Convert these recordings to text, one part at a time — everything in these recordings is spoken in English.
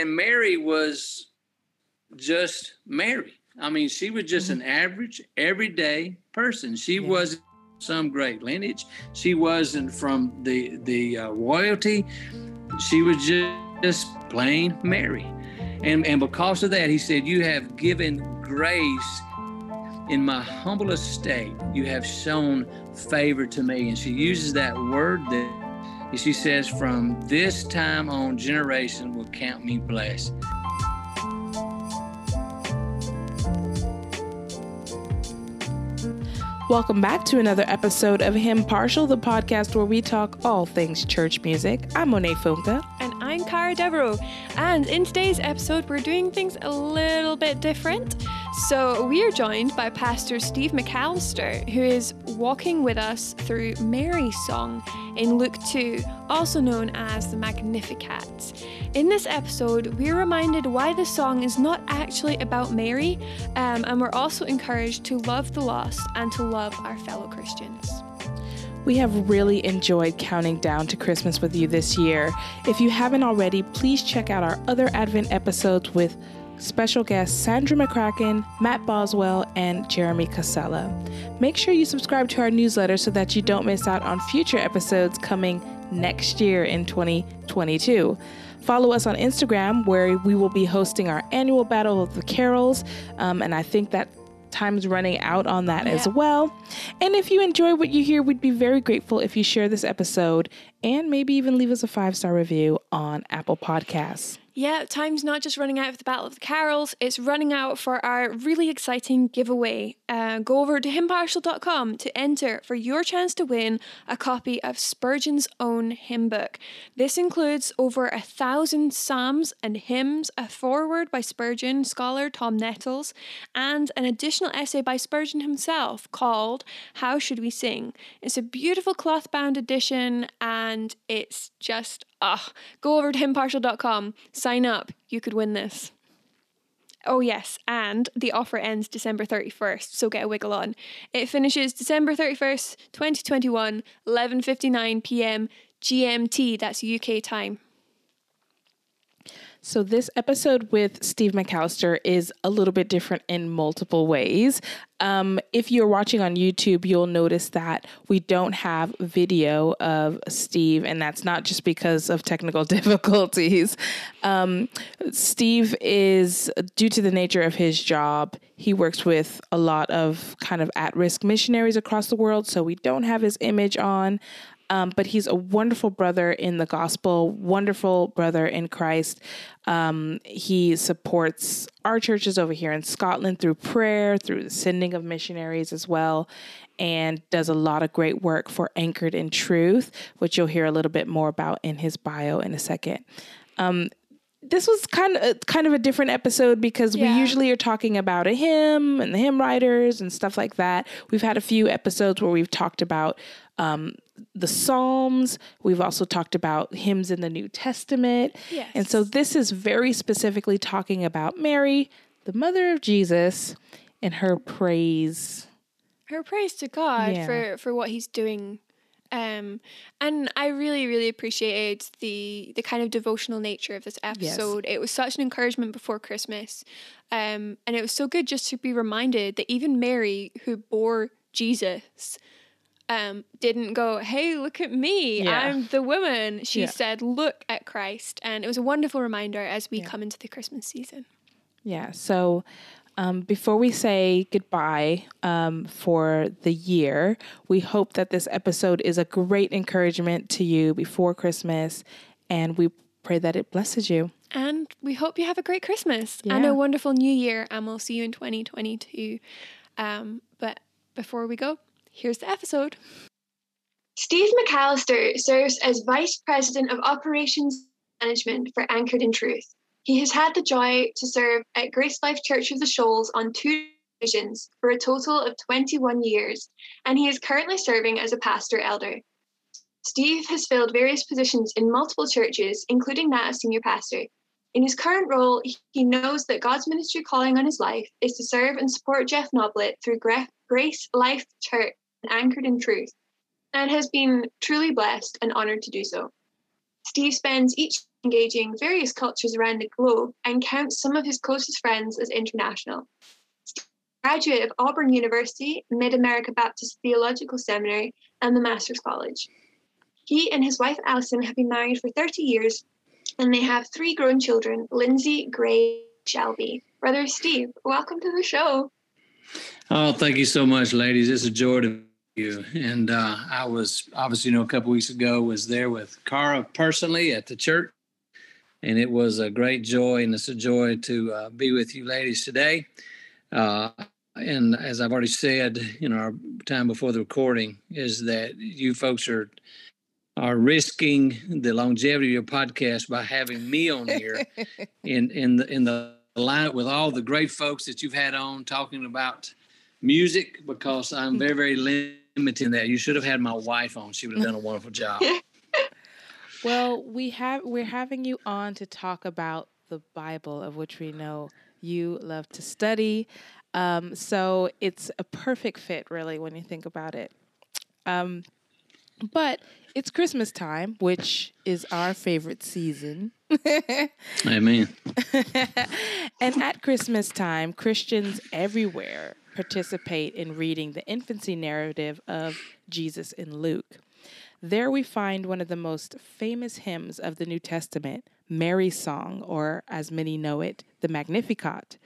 and Mary was just Mary. I mean, she was just an average, everyday person. She Yeah. wasn't some great lineage. She wasn't from the the uh, royalty. She was just, just plain Mary. And and because of that, he said, "You have given grace in my humble estate. You have shown favor to me." And she uses that word that she says, "From this time on, generation will count me blessed." Welcome back to another episode of Him Partial, the podcast where we talk all things church music. I'm Monet Funke. And I'm Cara Devereaux. And in today's episode, we're doing things a little bit different. So we are joined by Pastor Steve McAllister, who is walking with us through Mary's song in Luke 2, also known as the Magnificat. In this episode, we're reminded why the song is not actually about Mary, um, and we're also encouraged to love the lost and to love our fellow Christians. We have really enjoyed counting down to Christmas with you this year. If you haven't already, please check out our other Advent episodes with special guests Sandra McCracken, Matt Boswell, and Jeremy Casella. Make sure you subscribe to our newsletter so that you don't miss out on future episodes coming next year in 2022. Follow us on Instagram, where we will be hosting our annual Battle of the Carols, um, and I think that time's running out on that as well. And if you enjoy what you hear, we'd be very grateful if you share this episode and maybe even leave us a five star review on Apple Podcasts. Yeah, time's not just running out for the Battle of the Carols, it's running out for our really exciting giveaway. Uh, go over to himpartial.com to enter for your chance to win a copy of Spurgeon's own hymn book. This includes over a thousand psalms and hymns, a foreword by Spurgeon scholar Tom Nettles, and an additional essay by Spurgeon himself called How Should We Sing? It's a beautiful cloth bound edition and it's just Ah, go over to himpartial.com, sign up, you could win this. Oh, yes, and the offer ends December 31st, so get a wiggle on. It finishes December 31st, 2021, 11:59 p.m. GMT, that's UK time. So, this episode with Steve McAllister is a little bit different in multiple ways. Um, if you're watching on YouTube, you'll notice that we don't have video of Steve, and that's not just because of technical difficulties. Um, Steve is, due to the nature of his job, he works with a lot of kind of at risk missionaries across the world, so we don't have his image on. Um, but he's a wonderful brother in the gospel, wonderful brother in Christ. Um, he supports our churches over here in Scotland through prayer, through the sending of missionaries as well, and does a lot of great work for Anchored in Truth, which you'll hear a little bit more about in his bio in a second. Um, this was kind of kind of a different episode because we usually are talking about a hymn and the hymn writers and stuff like that. We've had a few episodes where we've talked about um, the Psalms. We've also talked about hymns in the New Testament. Yes. And so this is very specifically talking about Mary, the mother of Jesus, and her praise. Her praise to God Yeah. for, for what he's doing. Um, and I really, really appreciated the the kind of devotional nature of this episode. It was such an encouragement before Christmas, um, and it was so good just to be reminded that even Mary, who bore Jesus, um, didn't go, "Hey, look at me! Yeah. I'm the woman." She Yeah. said, "Look at Christ," and it was a wonderful reminder as we come into the Christmas season. Yeah. So um, before we say goodbye um, for the year, we hope that this episode is a great encouragement to you before Christmas, and we pray that it blesses you. And we hope you have a great Christmas and a wonderful new year. And we'll see you in 2022. Um, but before we go, here's the episode. Steve McAllister serves as Vice President of Operations Management for Anchored in Truth. He has had the joy to serve at Grace Life Church of the Shoals on two occasions for a total of 21 years, and he is currently serving as a pastor elder. Steve has filled various positions in multiple churches, including that of senior pastor. In his current role, he knows that God's ministry calling on his life is to serve and support Jeff Noblit through Grace Life Church Anchored in Truth and has been truly blessed and honored to do so. Steve spends each engaging various cultures around the globe and counts some of his closest friends as international. Graduate of Auburn University, Mid America Baptist Theological Seminary, and the Master's College. He and his wife Alison have been married for 30 years and they have three grown children Lindsay, Gray, Shelby. Brother Steve, welcome to the show. Oh, thank you so much, ladies. It's a joy to you. And uh, I was obviously, you know, a couple weeks ago was there with Cara personally at the church, and it was a great joy, and it's a joy to uh, be with you, ladies, today. Uh, and as I've already said, you know, our time before the recording is that you folks are are risking the longevity of your podcast by having me on here in in the in the with all the great folks that you've had on talking about music because I'm very very limited in that. You should have had my wife on; she would have done a wonderful job. well, we have we're having you on to talk about the Bible, of which we know you love to study. Um, so it's a perfect fit, really, when you think about it. Um, but it's Christmas time, which is our favorite season. Amen. and at Christmas time, Christians everywhere participate in reading the infancy narrative of Jesus in Luke. There we find one of the most famous hymns of the New Testament, Mary's Song, or as many know it, the Magnificat.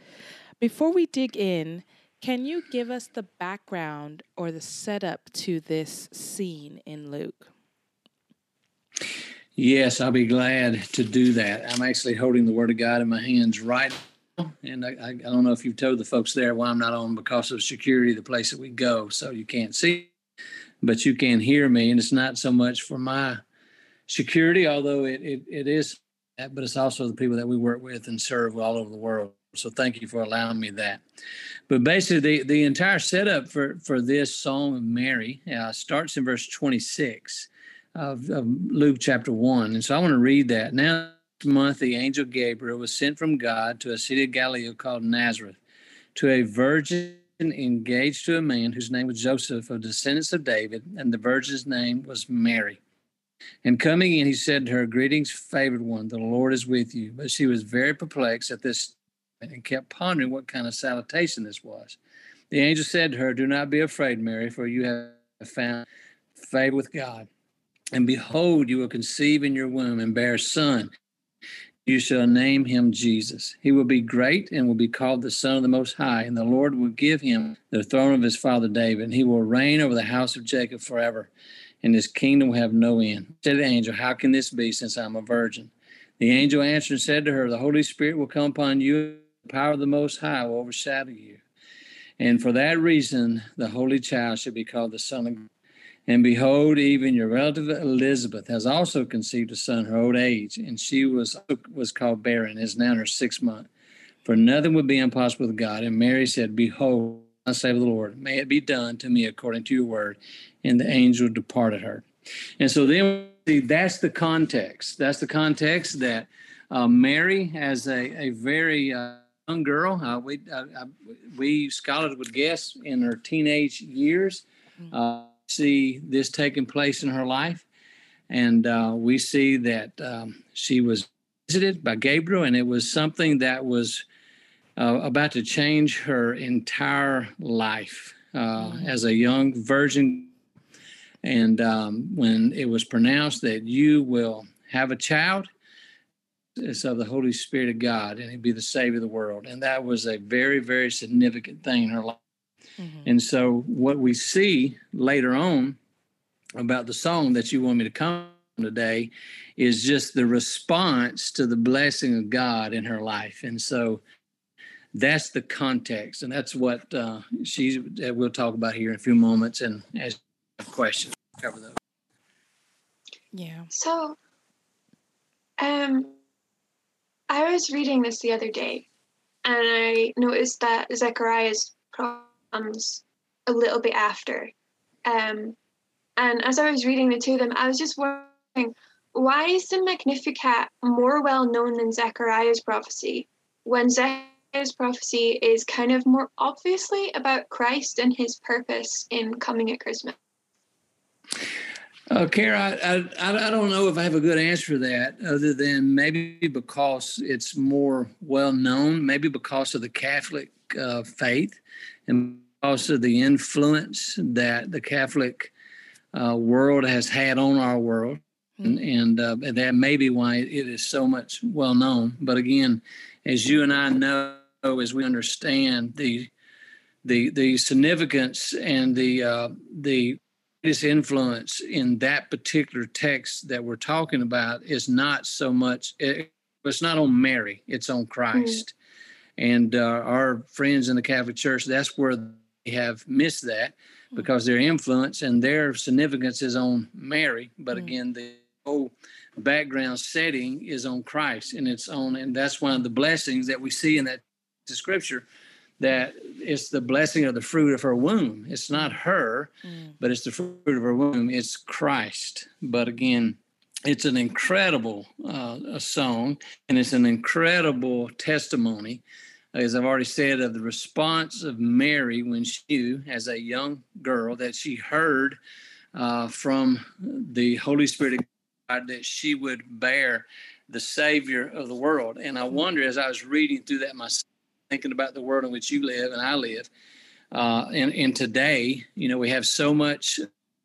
Before we dig in, can you give us the background or the setup to this scene in Luke? Yes, I'll be glad to do that. I'm actually holding the Word of God in my hands right. And I, I, don't know if you've told the folks there why I'm not on because of security, the place that we go, so you can't see, but you can hear me. And it's not so much for my security, although it, it, it is, but it's also the people that we work with and serve all over the world. So thank you for allowing me that. But basically, the, the entire setup for, for this Song of Mary uh, starts in verse 26 of, of Luke chapter 1. And so I want to read that. Now, month, the angel Gabriel was sent from God to a city of Galilee called Nazareth to a virgin engaged to a man whose name was Joseph of descendants of David, and the virgin's name was Mary. And coming in, he said to her, Greetings, favored one, the Lord is with you. But she was very perplexed at this and kept pondering what kind of salutation this was. The angel said to her, Do not be afraid, Mary, for you have found favor with God. And behold, you will conceive in your womb and bear a son. You shall name him Jesus. He will be great and will be called the Son of the Most High. And the Lord will give him the throne of his father David. And he will reign over the house of Jacob forever. And his kingdom will have no end. Said the angel, How can this be since I'm a virgin? The angel answered and said to her, The Holy Spirit will come upon you. The power of the Most High will overshadow you. And for that reason, the Holy Child shall be called the Son of God. And behold, even your relative Elizabeth has also conceived a son her old age, and she was was called barren, is now in her sixth month. For nothing would be impossible with God. And Mary said, Behold, I say of the Lord, may it be done to me according to your word. And the angel departed her. And so then see, that's the context. That's the context that uh, Mary, as a, a very uh, young girl, uh, we uh, uh, we scholars would guess in her teenage years. Mm-hmm uh, see this taking place in her life. And uh, we see that um, she was visited by Gabriel, and it was something that was uh, about to change her entire life uh, mm-hmm. as a young virgin. And um, when it was pronounced that you will have a child, it's of the Holy Spirit of God, and He'd be the Savior of the world. And that was a very, very significant thing in her life. Mm-hmm. And so, what we see later on about the song that you want me to come today is just the response to the blessing of God in her life. And so, that's the context, and that's what uh, she's. Uh, we'll talk about here in a few moments, and as questions, cover those. Yeah. So, um, I was reading this the other day, and I noticed that Zechariah's comes a little bit after. Um, and as I was reading the two of them, I was just wondering why is the Magnificat more well known than Zechariah's prophecy when Zechariah's prophecy is kind of more obviously about Christ and his purpose in coming at Christmas? Uh, Cara, I, I, I don't know if I have a good answer for that, other than maybe because it's more well known, maybe because of the Catholic uh, faith, and also the influence that the Catholic uh, world has had on our world. Mm-hmm. And, and uh, that may be why it is so much well known. But again, as you and I know, as we understand the the the significance and the uh, the greatest influence in that particular text that we're talking about is not so much it, it's not on Mary, it's on Christ. Mm-hmm. And uh, our friends in the Catholic Church, that's where have missed that mm. because their influence and their significance is on Mary. But mm-hmm. again, the whole background setting is on Christ and it's on, and that's one of the blessings that we see in that scripture that it's the blessing of the fruit of her womb. It's not her, mm. but it's the fruit of her womb. It's Christ. But again, it's an incredible uh, a song and it's an incredible testimony as i've already said of the response of mary when she knew as a young girl that she heard uh, from the holy spirit of god that she would bear the savior of the world and i wonder as i was reading through that myself thinking about the world in which you live and i live uh, and, and today you know we have so much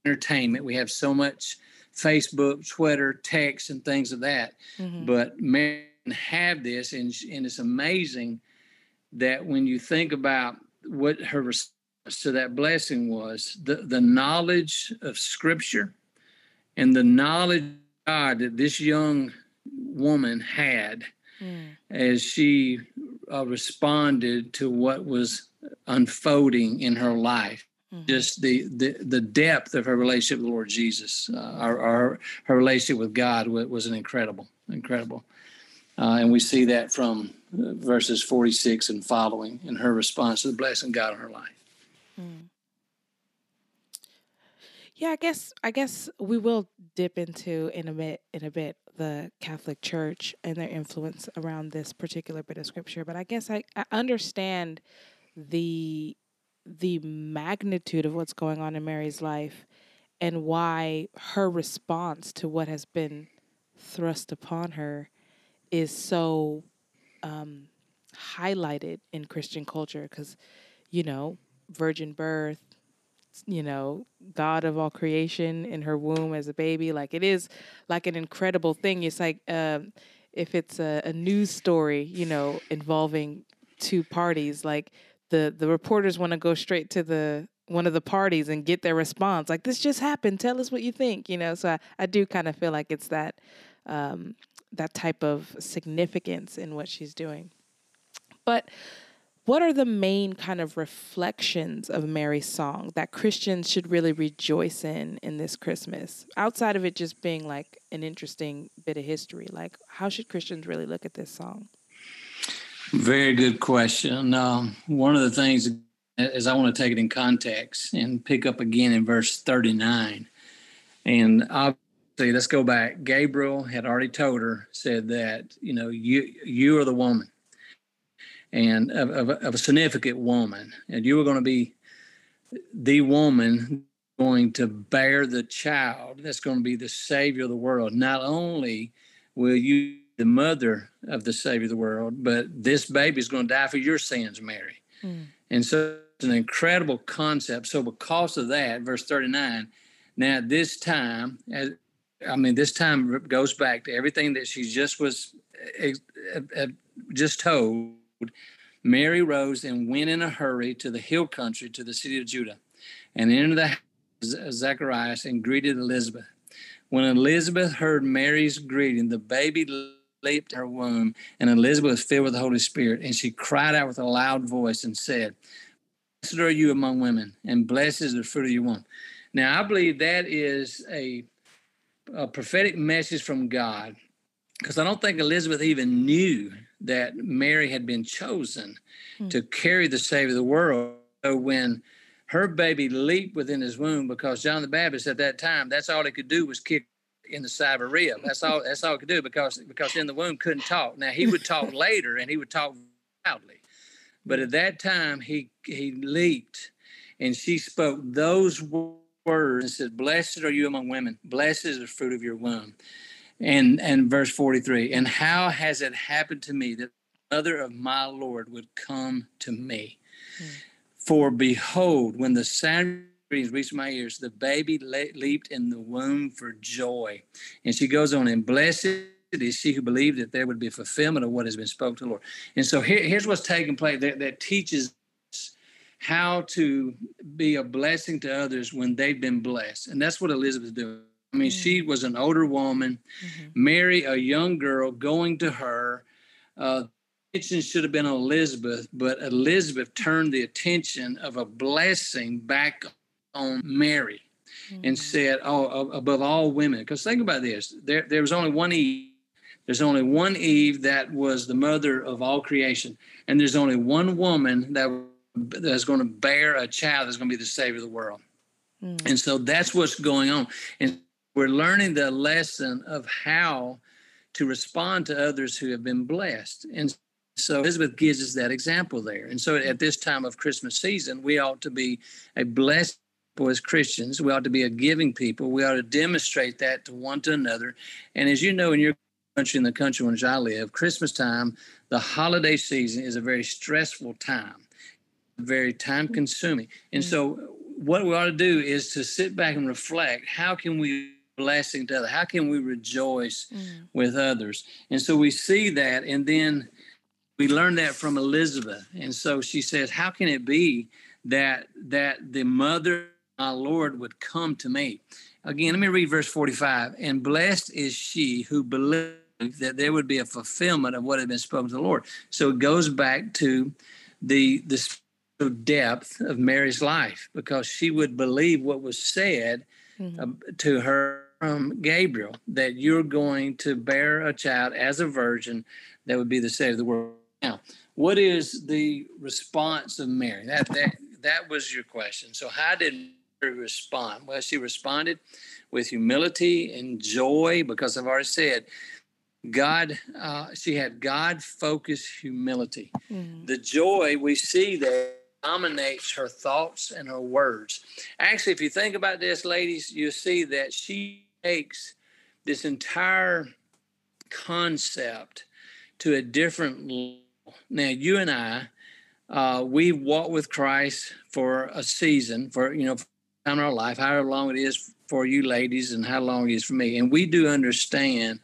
entertainment we have so much Facebook, Twitter, text, and things of that. Mm-hmm. But men have this, and, and it's amazing that when you think about what her response to that blessing was, the, the knowledge of Scripture and the knowledge of God that this young woman had mm. as she uh, responded to what was unfolding in her life Mm-hmm. Just the, the the depth of her relationship with the Lord Jesus, uh, our, our, her relationship with God was, was an incredible, incredible, uh, and we see that from verses forty six and following in her response to the blessing God in her life. Mm. Yeah, I guess I guess we will dip into in a bit in a bit the Catholic Church and their influence around this particular bit of scripture, but I guess I, I understand the the magnitude of what's going on in Mary's life and why her response to what has been thrust upon her is so um, highlighted in Christian culture because, you know, virgin birth, you know, God of all creation in her womb as a baby. Like it is like an incredible thing. It's like um, if it's a, a news story, you know, involving two parties, like the the reporters want to go straight to the one of the parties and get their response like this just happened tell us what you think you know so i, I do kind of feel like it's that um, that type of significance in what she's doing but what are the main kind of reflections of mary's song that christians should really rejoice in in this christmas outside of it just being like an interesting bit of history like how should christians really look at this song very good question. Um, one of the things is I want to take it in context and pick up again in verse 39. And obviously, let's go back. Gabriel had already told her, said that, you know, you you are the woman and of, of, of a significant woman, and you were going to be the woman going to bear the child that's going to be the savior of the world. Not only will you the mother of the Savior of the world, but this baby is going to die for your sins, Mary. Mm. And so it's an incredible concept. So because of that, verse 39, now this time, I mean, this time goes back to everything that she just was uh, uh, just told. Mary rose and went in a hurry to the hill country, to the city of Judah, and entered the house of Zacharias and greeted Elizabeth. When Elizabeth heard Mary's greeting, the baby leaped her womb, and Elizabeth was filled with the Holy Spirit, and she cried out with a loud voice and said, Blessed are you among women, and blessed is the fruit of your womb. Now, I believe that is a, a prophetic message from God, because I don't think Elizabeth even knew that Mary had been chosen mm. to carry the Savior of the world. So when her baby leaped within his womb, because John the Baptist at that time, that's all he could do was kick in the side of a rib. That's all. That's all he could do because because in the womb couldn't talk. Now he would talk later, and he would talk loudly, but at that time he he leaped, and she spoke those words word and said, Blessed are you among women, blessed is the fruit of your womb. And and verse 43, and how has it happened to me that the mother of my Lord would come to me? Hmm. For behold, when the sound reached my ears, the baby le- leaped in the womb for joy. And she goes on, and blessed is she who believed that there would be fulfillment of what has been spoken to the Lord. And so here, here's what's taking place that, that teaches how to be a blessing to others when they've been blessed. And that's what Elizabeth's doing. I mean, mm-hmm. she was an older woman, mm-hmm. Mary, a young girl, going to her. Uh, attention should have been on Elizabeth, but Elizabeth turned the attention of a blessing back on Mary mm-hmm. and said, Oh, above all women. Because think about this there, there was only one Eve. There's only one Eve that was the mother of all creation. And there's only one woman that that's going to bear a child that's going to be the savior of the world. Mm. And so that's what's going on. And we're learning the lesson of how to respond to others who have been blessed. And so Elizabeth gives us that example there. And so at this time of Christmas season, we ought to be a blessed people as Christians. We ought to be a giving people. We ought to demonstrate that to one to another. And as you know, in your country, in the country in which I live, Christmas time, the holiday season is a very stressful time very time consuming. And so what we ought to do is to sit back and reflect, how can we blessing to others? How can we rejoice mm. with others? And so we see that and then we learn that from Elizabeth. And so she says, How can it be that that the mother my Lord would come to me? Again, let me read verse 45. And blessed is she who believed that there would be a fulfillment of what had been spoken to the Lord. So it goes back to the the depth of Mary's life because she would believe what was said mm-hmm. uh, to her from Gabriel that you're going to bear a child as a virgin that would be the savior of the world. Now, what is the response of Mary? That that that was your question. So how did Mary respond? Well, she responded with humility and joy because I've already said God, uh, she had God focused humility. Mm-hmm. The joy we see there dominates her thoughts and her words. Actually, if you think about this, ladies, you see that she takes this entire concept to a different level. Now, you and I, uh, we walk with Christ for a season, for you know, time in our life, however long it is for you ladies, and how long it is for me, and we do understand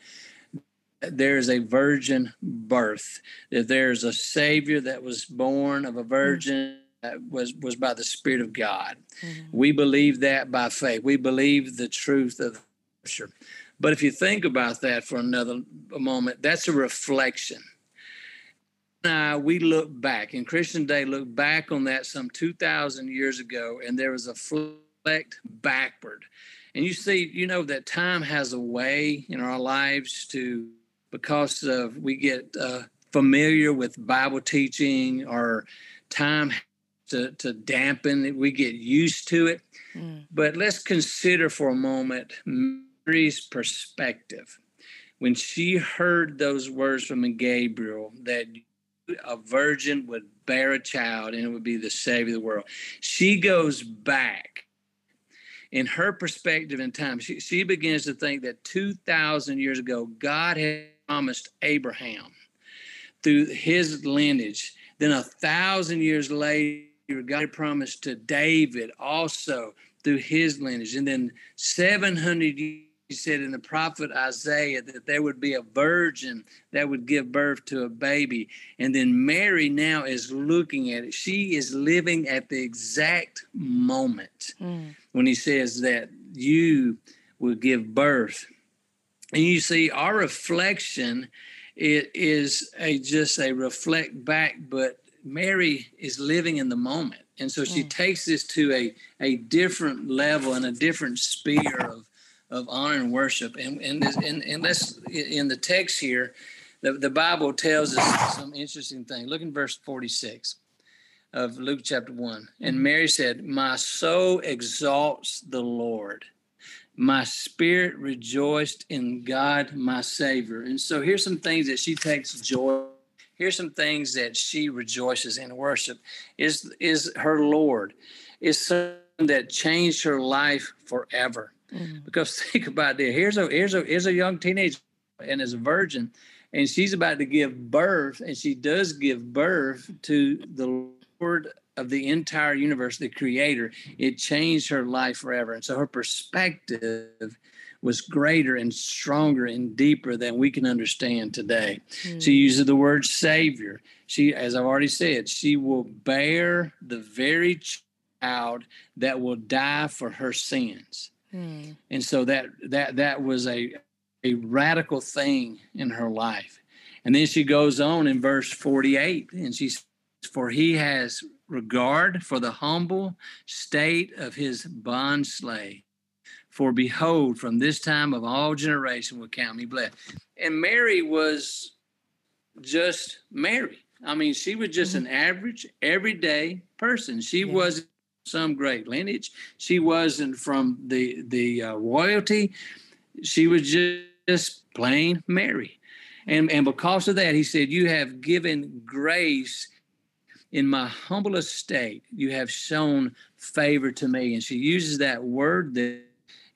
there's a virgin birth, that there's a Savior that was born of a virgin was was by the Spirit of God. Mm-hmm. We believe that by faith. We believe the truth of the Scripture. But if you think about that for another moment, that's a reflection. Now we look back in Christian Day, look back on that some two thousand years ago, and there was a reflect backward, and you see, you know that time has a way in our lives to because of we get uh, familiar with Bible teaching or time to, to dampen it. We get used to it. Mm. But let's consider for a moment Mary's perspective. When she heard those words from Gabriel that a virgin would bear a child and it would be the savior of the world, she goes back in her perspective in time. She, she begins to think that 2,000 years ago, God had promised Abraham through his lineage. Then a thousand years later, God promised to David also through his lineage. And then 700 years, he said in the prophet Isaiah that there would be a virgin that would give birth to a baby. And then Mary now is looking at it. She is living at the exact moment mm. when he says that you will give birth. And you see, our reflection it is a just a reflect back, but Mary is living in the moment. And so she mm. takes this to a, a different level and a different sphere of, of honor and worship. And, and, and, and let's, in the text here, the, the Bible tells us some interesting thing. Look in verse 46 of Luke chapter 1. And mm-hmm. Mary said, My soul exalts the Lord. My spirit rejoiced in God, my Savior. And so here's some things that she takes joy here's some things that she rejoices in worship is is her lord is something that changed her life forever. Mm. Because think about it. Here's a here's a here's a young teenager and is a virgin, and she's about to give birth, and she does give birth to the Lord of the entire universe, the creator. It changed her life forever. And so her perspective was greater and stronger and deeper than we can understand today. Mm. She uses the word savior. She, as I've already said, she will bear the very child that will die for her sins. Mm. And so that that that was a a radical thing in her life. And then she goes on in verse 48 and she says, For he has regard for the humble state of his bond slave. For behold, from this time of all generation will count me blessed. And Mary was just Mary. I mean, she was just mm-hmm. an average, everyday person. She yeah. was some great lineage. She wasn't from the the uh, royalty. She was just, just plain Mary. And, and because of that, he said, You have given grace in my humble estate. You have shown favor to me. And she uses that word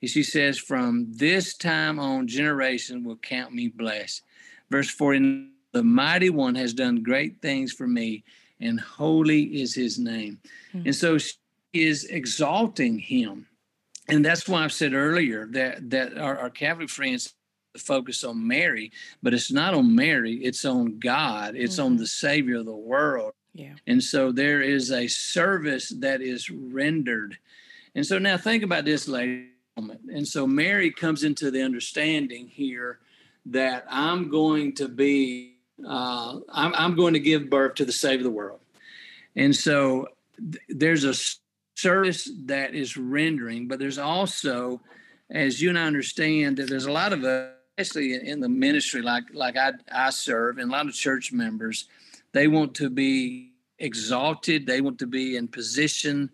that she says, From this time on, generation will count me blessed. Verse 40 The mighty one has done great things for me, and holy is his name. Mm-hmm. And so she is exalting him. And that's why I've said earlier that, that our, our Catholic friends focus on Mary, but it's not on Mary, it's on God, it's mm-hmm. on the Savior of the world. Yeah. And so there is a service that is rendered. And so now think about this, lady. And so Mary comes into the understanding here that I'm going to be, uh, I'm, I'm going to give birth to the Savior of the world. And so th- there's a service that is rendering, but there's also, as you and I understand, that there's a lot of us, especially in the ministry, like like I, I serve, and a lot of church members, they want to be exalted. They want to be in position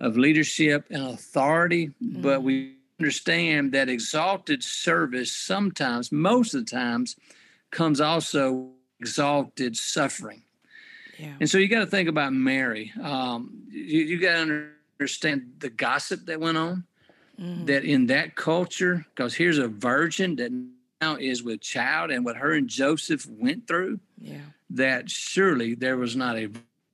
of leadership and authority, mm-hmm. but we understand that exalted service sometimes, most of the times, comes also exalted suffering. Yeah. And so you got to think about Mary. Um, you, you got to understand the gossip that went on. Mm. That in that culture, because here's a virgin that now is with child, and what her and Joseph went through. Yeah. That surely there was not a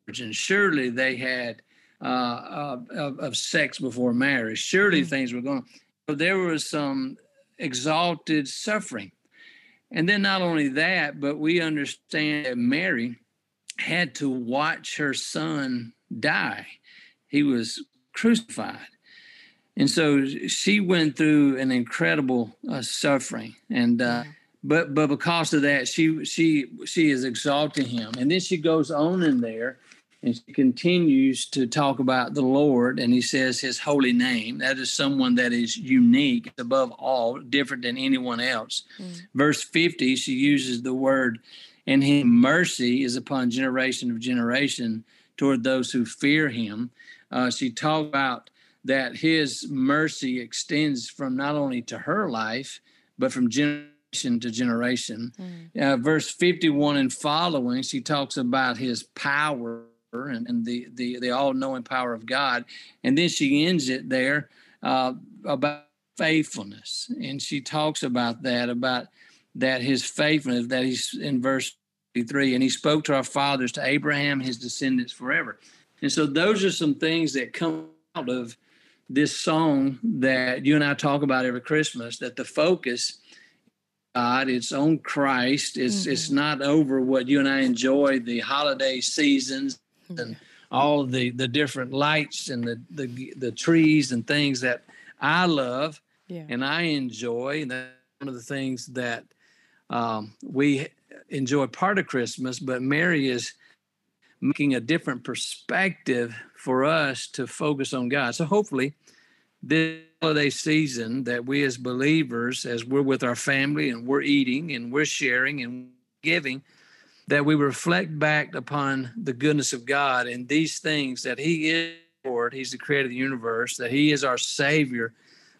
virgin. Surely they had uh, uh, of, of, sex before marriage. Surely mm. things were going. There was some exalted suffering. And then not only that, but we understand that Mary had to watch her son die. He was crucified. And so she went through an incredible uh, suffering. And uh, but but because of that, she she she is exalting him. And then she goes on in there and she continues to talk about the Lord, and he says his holy name. That is someone that is unique, above all, different than anyone else. Mm. Verse 50, she uses the word, and his mercy is upon generation of generation toward those who fear him. Uh, she talked about that his mercy extends from not only to her life, but from generation to generation. Mm. Uh, verse 51 and following, she talks about his power and, and the, the, the all knowing power of God. And then she ends it there uh, about faithfulness. And she talks about that, about that his faithfulness, that he's in verse 3 and he spoke to our fathers, to Abraham, his descendants forever. And so those are some things that come out of this song that you and I talk about every Christmas, that the focus God, it's on Christ. It's mm-hmm. it's not over what you and I enjoy the holiday seasons and all the the different lights and the the the trees and things that I love yeah. and I enjoy. And that's one of the things that um, we enjoy part of Christmas. But Mary is making a different perspective for us to focus on God. So hopefully, this holiday season that we as believers, as we're with our family and we're eating and we're sharing and giving that we reflect back upon the goodness of God and these things that He is Lord, He's the creator of the universe, that He is our Savior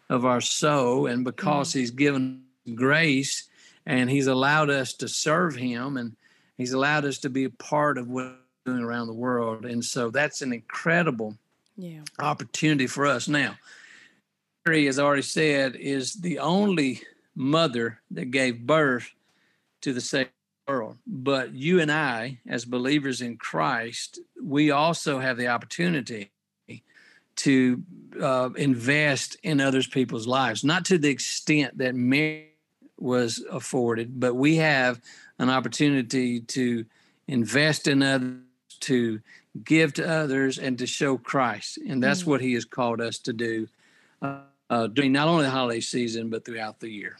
of our soul, and because mm-hmm. He's given grace and He's allowed us to serve Him and He's allowed us to be a part of what we're doing around the world. And so that's an incredible yeah. opportunity for us. Now, Mary, as I already said, is the only mother that gave birth to the Savior world. But you and I, as believers in Christ, we also have the opportunity to uh, invest in others people's lives, not to the extent that Mary was afforded, but we have an opportunity to invest in others, to give to others, and to show Christ. And that's mm-hmm. what He has called us to do uh, uh, during not only the holiday season, but throughout the year.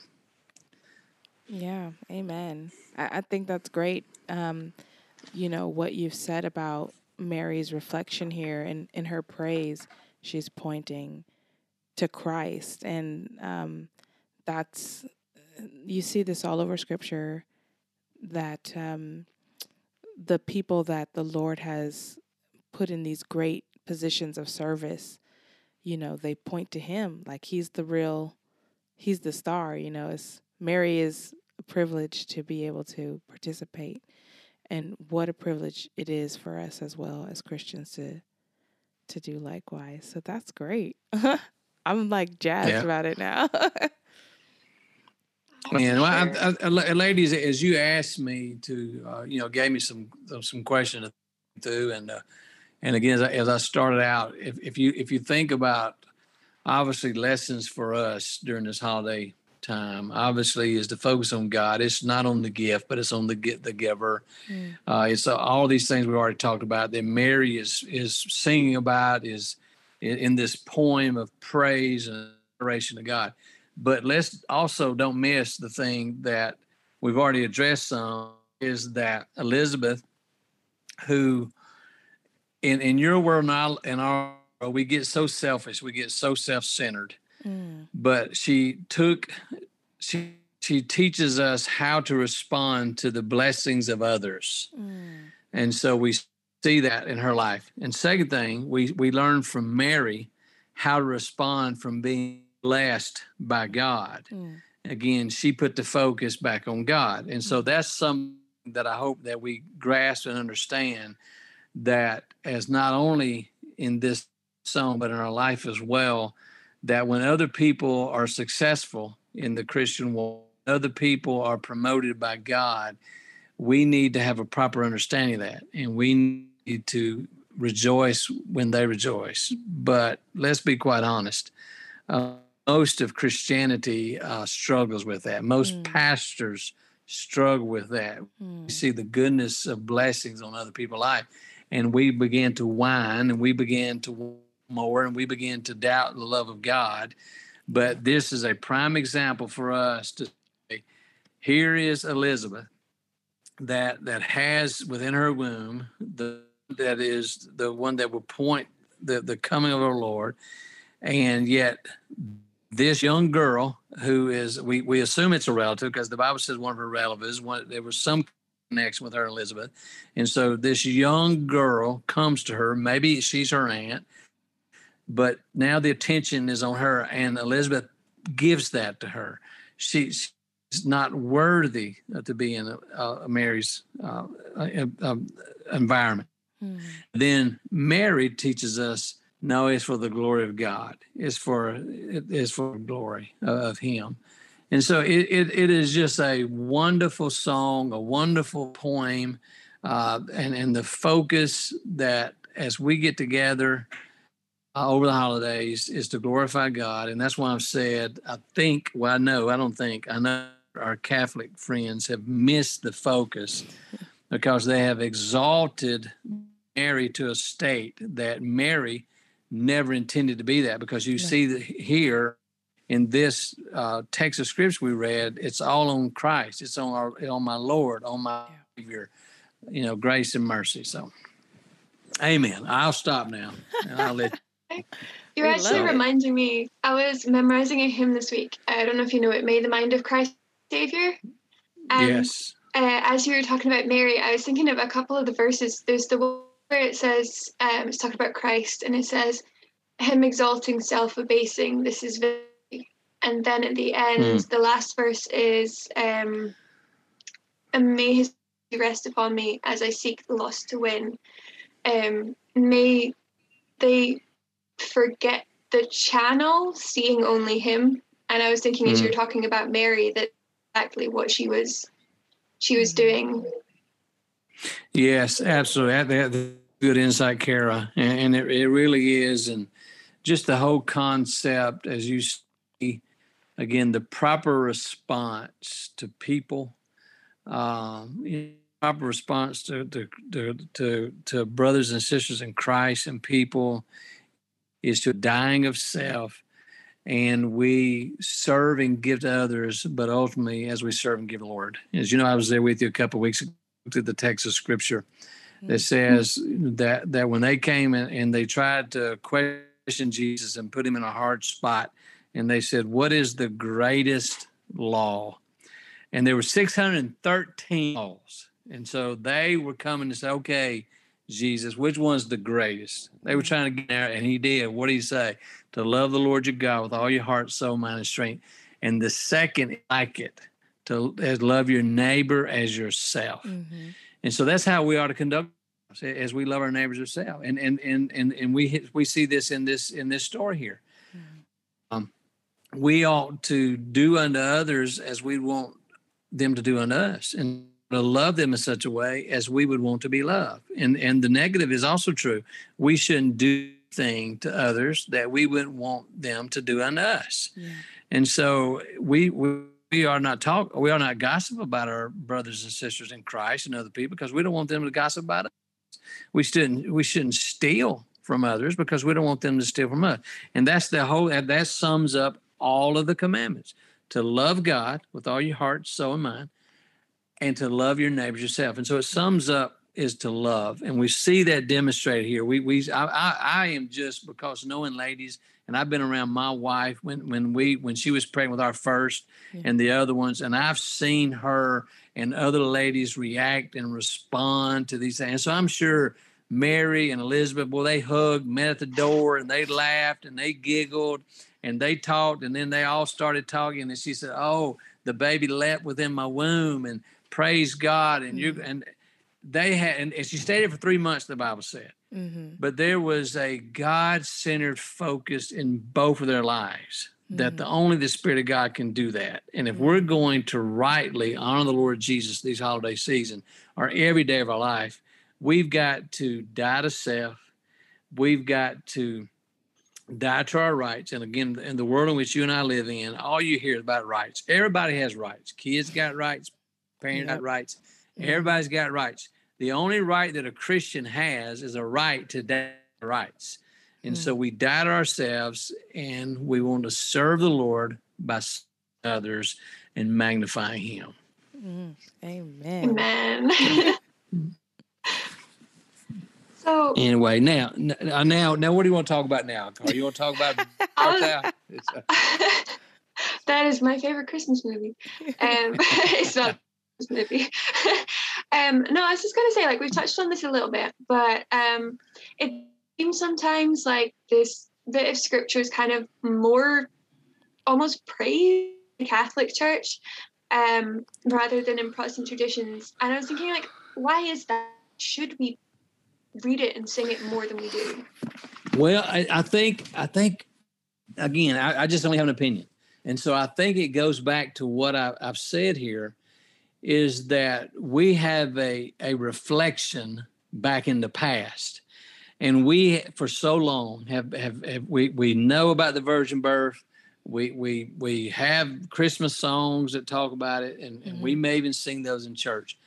Yeah, amen. I, I think that's great. Um, you know, what you've said about Mary's reflection here and in her praise, she's pointing to Christ. And um, that's, you see this all over scripture that um, the people that the Lord has put in these great positions of service, you know, they point to him like he's the real, he's the star, you know, it's Mary is a privilege to be able to participate. And what a privilege it is for us as well as Christians to to do likewise. So that's great. I'm like jazzed yeah. about it now. And well, I, I, ladies, as you asked me to, uh, you know, gave me some some questions to through, and uh, and again, as I, as I started out, if, if you if you think about obviously lessons for us during this holiday time, obviously, is to focus on God. It's not on the gift, but it's on the get the giver. Mm. Uh, it's uh, all these things we already talked about that Mary is is singing about is in, in this poem of praise and adoration to God. But let's also don't miss the thing that we've already addressed some is that Elizabeth, who in in your world now in our world, we get so selfish, we get so self-centered Mm. But she took she she teaches us how to respond to the blessings of others. Mm. And so we see that in her life. And second thing, we we learn from Mary how to respond from being blessed by God. Mm. Again, she put the focus back on God. And so mm. that's something that I hope that we grasp and understand that as not only in this song but in our life as well that when other people are successful in the Christian world, other people are promoted by God, we need to have a proper understanding of that. And we need to rejoice when they rejoice. But let's be quite honest. Uh, most of Christianity uh, struggles with that. Most mm. pastors struggle with that. Mm. We see the goodness of blessings on other people's life, and we begin to whine and we begin to more and we begin to doubt the love of God. But this is a prime example for us to say, here is Elizabeth that that has within her womb the that is the one that will point the, the coming of our Lord. And yet this young girl who is we, we assume it's a relative because the Bible says one of her relatives, one there was some connection with her Elizabeth. And so this young girl comes to her, maybe she's her aunt, but now the attention is on her, and Elizabeth gives that to her. She, she's not worthy to be in a, a Mary's uh, environment. Mm-hmm. Then Mary teaches us no, it's for the glory of God. It's for it's for glory of Him. And so it, it, it is just a wonderful song, a wonderful poem, uh, and, and the focus that as we get together uh, over the holidays is to glorify God. And that's why I've said, I think, well, I know, I don't think, I know our Catholic friends have missed the focus because they have exalted Mary to a state that Mary never intended to be that because you yeah. see that here in this uh, text of scripture we read, it's all on Christ. It's on our, on my Lord, on my Savior, you know, grace and mercy. So, Amen. I'll stop now, and I'll let. You're actually reminding me. I was memorizing a hymn this week. I don't know if you know it. May the mind of Christ Savior. And, yes. Uh, as you were talking about Mary, I was thinking of a couple of the verses. There's the one where it says, um, it's talking about Christ, and it says, Him exalting, self abasing. This is very. And then at the end, mm. the last verse is, um, and may His rest upon me as I seek the lost to win. Um, may they forget the channel, seeing only him. And I was thinking as Mm. you're talking about Mary that exactly what she was she was Mhm. doing. Yes, absolutely. That, good insight, Cara, and, it, it really is. And just the whole concept, as you see, again, the proper response to people, um, proper response to, to to to to brothers and sisters in Christ and people is to dying of self. And we serve and give to others, but ultimately, as we serve and give the Lord. As you know, I was there with you a couple of weeks ago to the text of scripture that mm-hmm. says that that when they came and, and they tried to question Jesus and put him in a hard spot, and they said, "What is the greatest law?" And there were 613 laws, and so they were coming to say, "Okay, Jesus, which one's the greatest?" They were trying to get there, and he did. What did he say? To love the Lord your God with all your heart, soul, mind, and strength. And the second, like it, to as love your neighbor as yourself. Mhm. And so that's how we ought to conduct ourselves, as we love our neighbors ourselves. And and and and and we we see this in this in this story here. Um, we ought to do unto others as we want them to do unto us, and to love them in such a way as we would want to be loved. And and the negative is also true. We shouldn't do thing to others that we wouldn't want them to do unto us. Yeah. And so we we, we are not talk we are not gossip about our brothers and sisters in Christ and other people because we don't want them to gossip about us. We shouldn't we shouldn't steal from others because we don't want them to steal from us. And that's the whole that that sums up all of the commandments. To love God with all your heart, soul, and mind, and to love your neighbors yourself. And so it sums up is to love, and we see that demonstrated here. We we I I, I am just because knowing ladies, and I've been around my wife when when we when she was pregnant with our first, Yeah. and the other ones, and I've seen her and other ladies react and respond to these things. And so I'm sure Mary and Elizabeth, boy, they hugged, met at the door, and they laughed and they giggled and they talked, and then they all started talking. And she said, "Oh, the baby leapt within my womb," and praise God. And you mm-hmm. and they had, and, she stayed there for three months. The Bible said, Mhm. but there was a God-centered focus in both of their lives. That the mm-hmm. only the Spirit of God can do that. And if we're mm-hmm. going to rightly honor the Lord Jesus these holiday season or every day of our life, we've got to die to self. We've got to die to our rights. And again, in the world in which you and I live in, all you hear is about rights. Everybody has rights. Kids got rights, parents Yep. got rights. Mhm. Everybody's got rights. The only right that a Christian has is a right to die rights. And so we die to ourselves and we want to serve the Lord by others and magnifying Him. Mhm. Amen. Amen. so Anyway, now, uh, now, now, what do you want to talk about now? Cara? You want to talk about I was- Bartow? That is my favorite Christmas movie. Um, it's not movie. um, no, I was just gonna say, like we've touched on this a little bit, but um, it seems sometimes like this bit of scripture is kind of more almost praise the Catholic Church um, rather than in Protestant traditions. And I was thinking, like, why is that? Should we read it and sing it more than we do? Well, I, I think I think again, I, I just only have an opinion, and so I think it goes back to what I, I've said here, is that we have a a reflection back in the past, and we for so long have have, have we we know about the virgin birth. We we we have Christmas songs that talk about it, and, and we mm-hmm. may even sing those in church,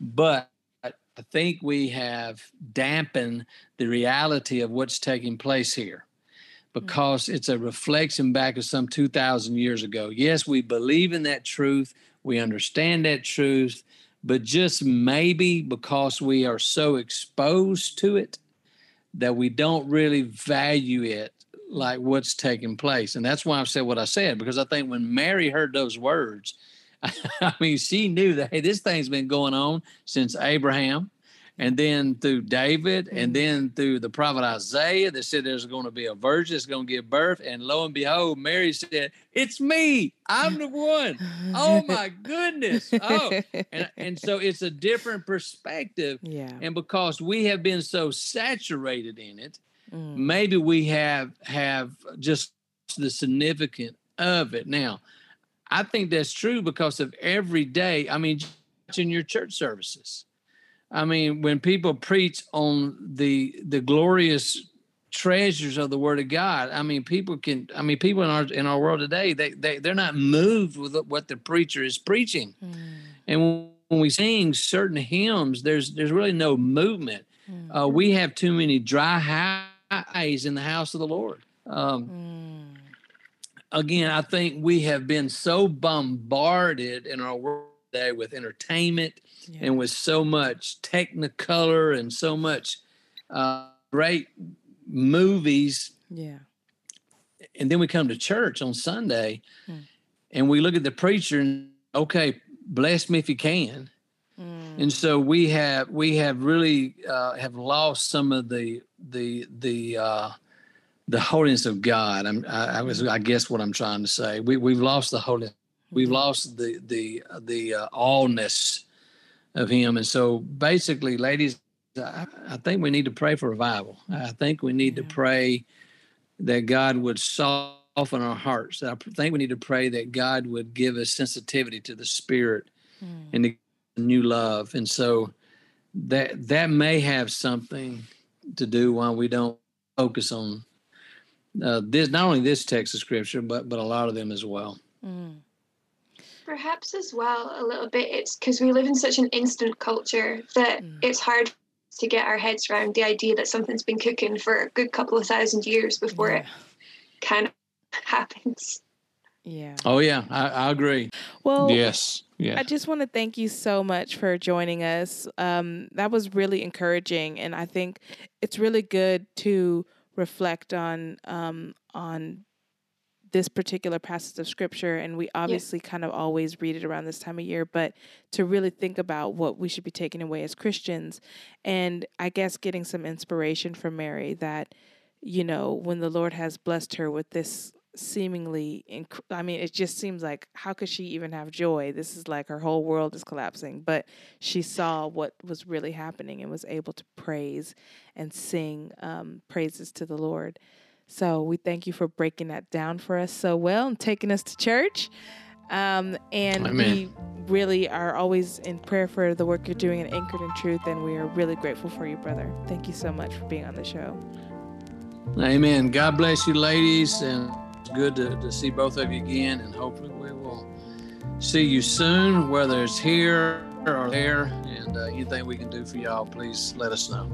but I think we have dampened the reality of what's taking place here mm-hmm. because it's a reflection back of some 2,000 years ago. Yes, we believe in that truth, we understand that truth, but just maybe because we are so exposed to it that we don't really value it like what's taking place. And that's why I've said what I said, because I think when Mary heard those words, I mean, she knew that, hey, this thing's been going on since Abraham and then through David, and then through the prophet Isaiah that said there's going to be a virgin that's going to give birth. And lo and behold, Mary said, It's me. I'm the one. Oh my goodness. Oh. And, and so it's a different perspective. yeah. And because we have been so saturated in it, mm. maybe we have have just the significance of it. Now, I think that's true because of every day. I mean, in your church services. I mean, when people preach on the the glorious treasures of the Word of God, I mean, people can. I mean, people in our in our world today, they they they're not moved with what the preacher is preaching, mm. and when we sing certain hymns, there's there's really no movement. Mm. Uh, we have too many dry highs in the house of the Lord. Um, mm. Again, I think we have been so bombarded in our world today with entertainment yeah. and with so much technicolor and so much uh, great movies. Yeah. And then we come to church on Sunday hmm. and we look at the preacher and okay, bless me if you can. Hmm. And so we have we have really uh, have lost some of the the the uh, the holiness of God. I'm, I, I was I guess what I'm trying to say. We we've lost the holiness We've mm-hmm. lost the the the uh, allness of Him, and so basically, ladies, I, I, think we need to pray for revival. I think we need yeah. to pray that God would soften our hearts. I think we need to pray that God would give us sensitivity to the Spirit mm. and the new love. And so that that may have something to do why we don't focus on uh, this not only this text of scripture, but but a lot of them as well. Mm. Perhaps as well, a little bit, it's because we live in such an instant culture that mm. it's hard to get our heads around the idea that something's been cooking for a good couple of thousand years before yeah. it kind of happens. Yeah. Oh yeah, I, I agree. Well, yes, yeah. I just want to thank you so much for joining us. Um, that was really encouraging, and I think it's really good to reflect on um, on this particular passage of scripture and we obviously yeah. kind of always read it around this time of year but to really think about what we should be taking away as Christians and I guess getting some inspiration from Mary that you know when the Lord has blessed her with this seemingly inc- I mean it just seems like how could she even have joy this is like her whole world is collapsing but she saw what was really happening and was able to praise and sing um, praises to the Lord so we thank you for breaking that down for us so well and taking us to church. Um, and Amen. we really are always in prayer for the work you're doing and Anchored in Truth, and we are really grateful for you, brother. Thank you so much for being on the show. Amen. God bless you, ladies, and it's good to, to see both of you again, and hopefully we will see you soon, whether it's here or there. And uh, anything we can do for y'all, please let us know.